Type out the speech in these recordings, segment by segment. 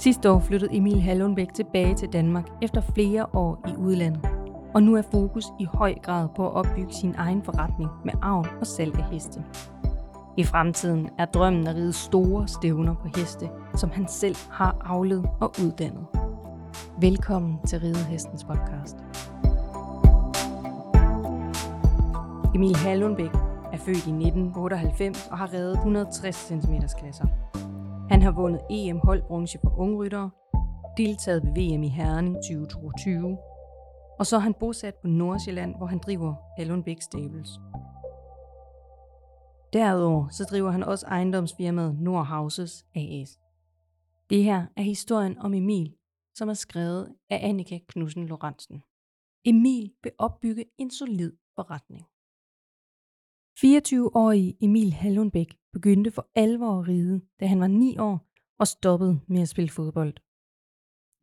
Sidste år flyttede Emil Hallundbæk tilbage til Danmark efter flere år i udlandet. Og nu er fokus i høj grad på at opbygge sin egen forretning med avl og salg af heste. I fremtiden er drømmen at ride store stævner på heste, som han selv har avlet og uddannet. Velkommen til Ridehestens podcast. Emil Hallundbæk er født i 1998 og har reddet 160 cm klasser. Han har vundet EM holdbronze for ungryttere, deltaget ved VM i Herning 2022, og så er han bosat på Nordsjælland, hvor han driver Hallundbæk Stables. Derudover så driver han også ejendomsfirmaet Nordhouses AS. Det her er historien om Emil, som er skrevet af Annika Knudsen Lorentzen. Emil vil opbygge en solid forretning. 24-årige Emil Hallundbæk begyndte for alvor at ride, da han var 9 år og stoppede med at spille fodbold.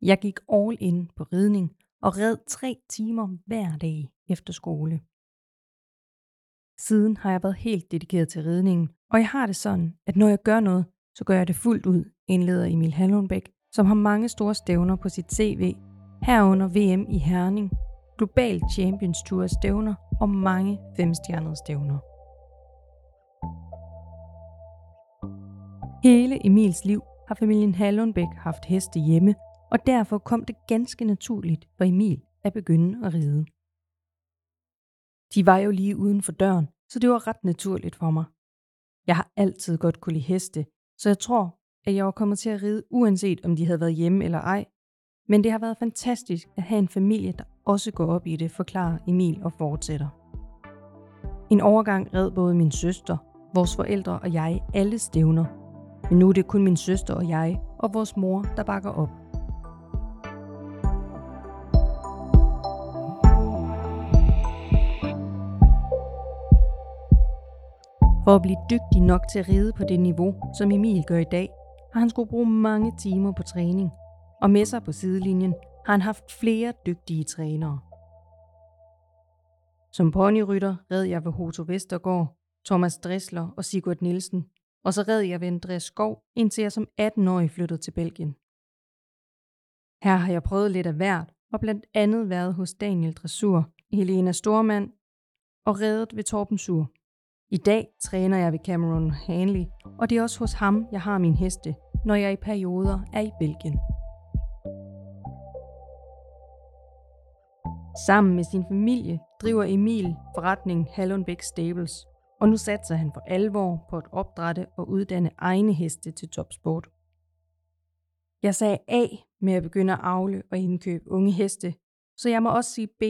Jeg gik all in på ridning og red tre timer hver dag efter skole. Siden har jeg været helt dedikeret til ridningen, og jeg har det sådan, at når jeg gør noget, så gør jeg det fuldt ud, indleder Emil Hallundbæk, som har mange store stævner på sit CV, herunder VM i Herning, Global Champions Tour stævner og mange femstjernede stævner. Hele Emils liv har familien Hallundbæk haft heste hjemme, og derfor kom det ganske naturligt for Emil at begynde at ride. De var jo lige uden for døren, så det var ret naturligt for mig. Jeg har altid godt kunne lide heste, så jeg tror, at jeg var kommet til at ride, uanset om de havde været hjemme eller ej. Men det har været fantastisk at have en familie, der også går op i det, forklarer Emil og fortsætter. En overgang red både min søster, vores forældre og jeg alle stævner, men nu er det kun min søster og jeg og vores mor, der bakker op. For at blive dygtig nok til at ride på det niveau, som Emil gør i dag, har han skulle bruge mange timer på træning. Og med sig på sidelinjen har han haft flere dygtige trænere. Som ponyrytter red jeg ved Hoto Vestergaard, Thomas Dressler og Sigurd Nielsen, og så red jeg ved Andreas Skov, indtil jeg som 18-årig flyttede til Belgien. Her har jeg prøvet lidt af hvert, og blandt andet været hos Daniel Dressur, Helena Stormand og reddet ved Torben Sur. I dag træner jeg ved Cameron Hanley, og det er også hos ham, jeg har min heste, når jeg i perioder er i Belgien. Sammen med sin familie driver Emil forretningen Hallonbæk Stables, og nu satser han for alvor på at opdrætte og uddanne egne heste til topsport. Jeg sagde A med at begynde at avle og indkøbe unge heste, så jeg må også sige B,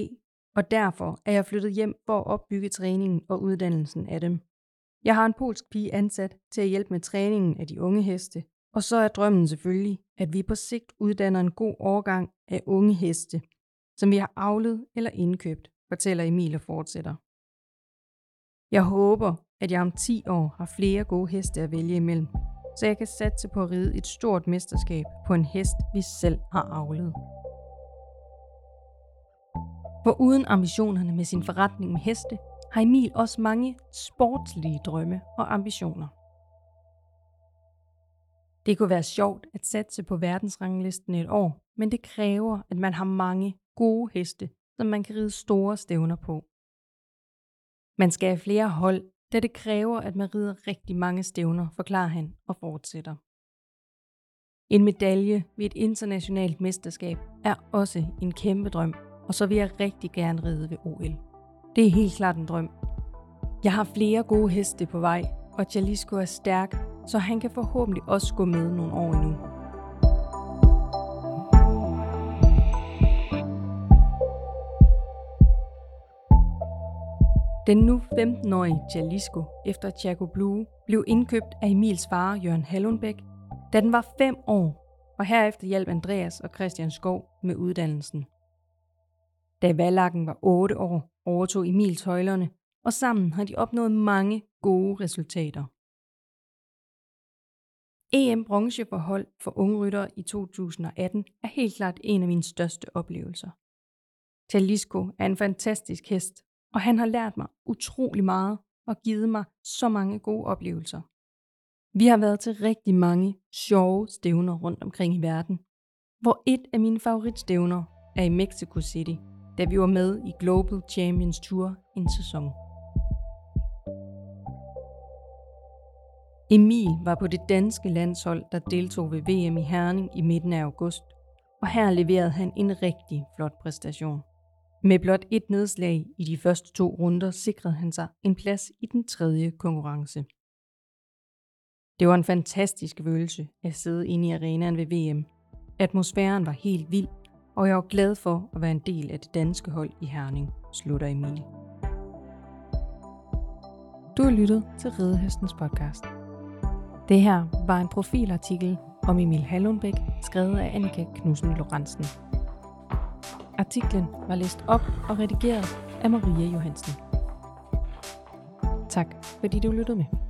og derfor er jeg flyttet hjem for at opbygge træningen og uddannelsen af dem. Jeg har en polsk pige ansat til at hjælpe med træningen af de unge heste, og så er drømmen selvfølgelig, at vi på sigt uddanner en god årgang af unge heste, som vi har avlet eller indkøbt, fortæller Emil og fortsætter. Jeg håber, at jeg om 10 år har flere gode heste at vælge imellem, så jeg kan satse på at ride et stort mesterskab på en hest, vi selv har avlet. For uden ambitionerne med sin forretning med heste, har Emil også mange sportslige drømme og ambitioner. Det kunne være sjovt at satse på verdensranglisten et år, men det kræver, at man har mange gode heste, som man kan ride store stævner på. Man skal have flere hold, da det kræver, at man rider rigtig mange stævner, forklarer han og fortsætter. En medalje ved et internationalt mesterskab er også en kæmpe drøm, og så vil jeg rigtig gerne ride ved OL. Det er helt klart en drøm. Jeg har flere gode heste på vej, og Jalisco er stærk, så han kan forhåbentlig også gå med nogle år endnu. Den nu 15-årige Jalisco efter Chaco Blue blev indkøbt af Emils far Jørgen Hallundbæk, da den var 5 år, og herefter hjalp Andreas og Christian Skov med uddannelsen. Da Valakken var 8 år, overtog Emil tøjlerne, og sammen har de opnået mange gode resultater. EM bronze for unge ryttere i 2018 er helt klart en af mine største oplevelser. Jalisco er en fantastisk hest, og han har lært mig utrolig meget og givet mig så mange gode oplevelser. Vi har været til rigtig mange sjove stævner rundt omkring i verden, hvor et af mine favoritstævner er i Mexico City, da vi var med i Global Champions Tour en sæson. Emil var på det danske landshold, der deltog ved VM i Herning i midten af august, og her leverede han en rigtig flot præstation. Med blot et nedslag i de første to runder sikrede han sig en plads i den tredje konkurrence. Det var en fantastisk følelse at sidde inde i arenaen ved VM. Atmosfæren var helt vild, og jeg var glad for at være en del af det danske hold i Herning, slutter Emil. Du har lyttet til Ridehestens podcast. Det her var en profilartikel om Emil Hallundbæk, skrevet af Annika Knudsen Lorentzen. Artiklen var læst op og redigeret af Maria Johansen. Tak fordi du lyttede med.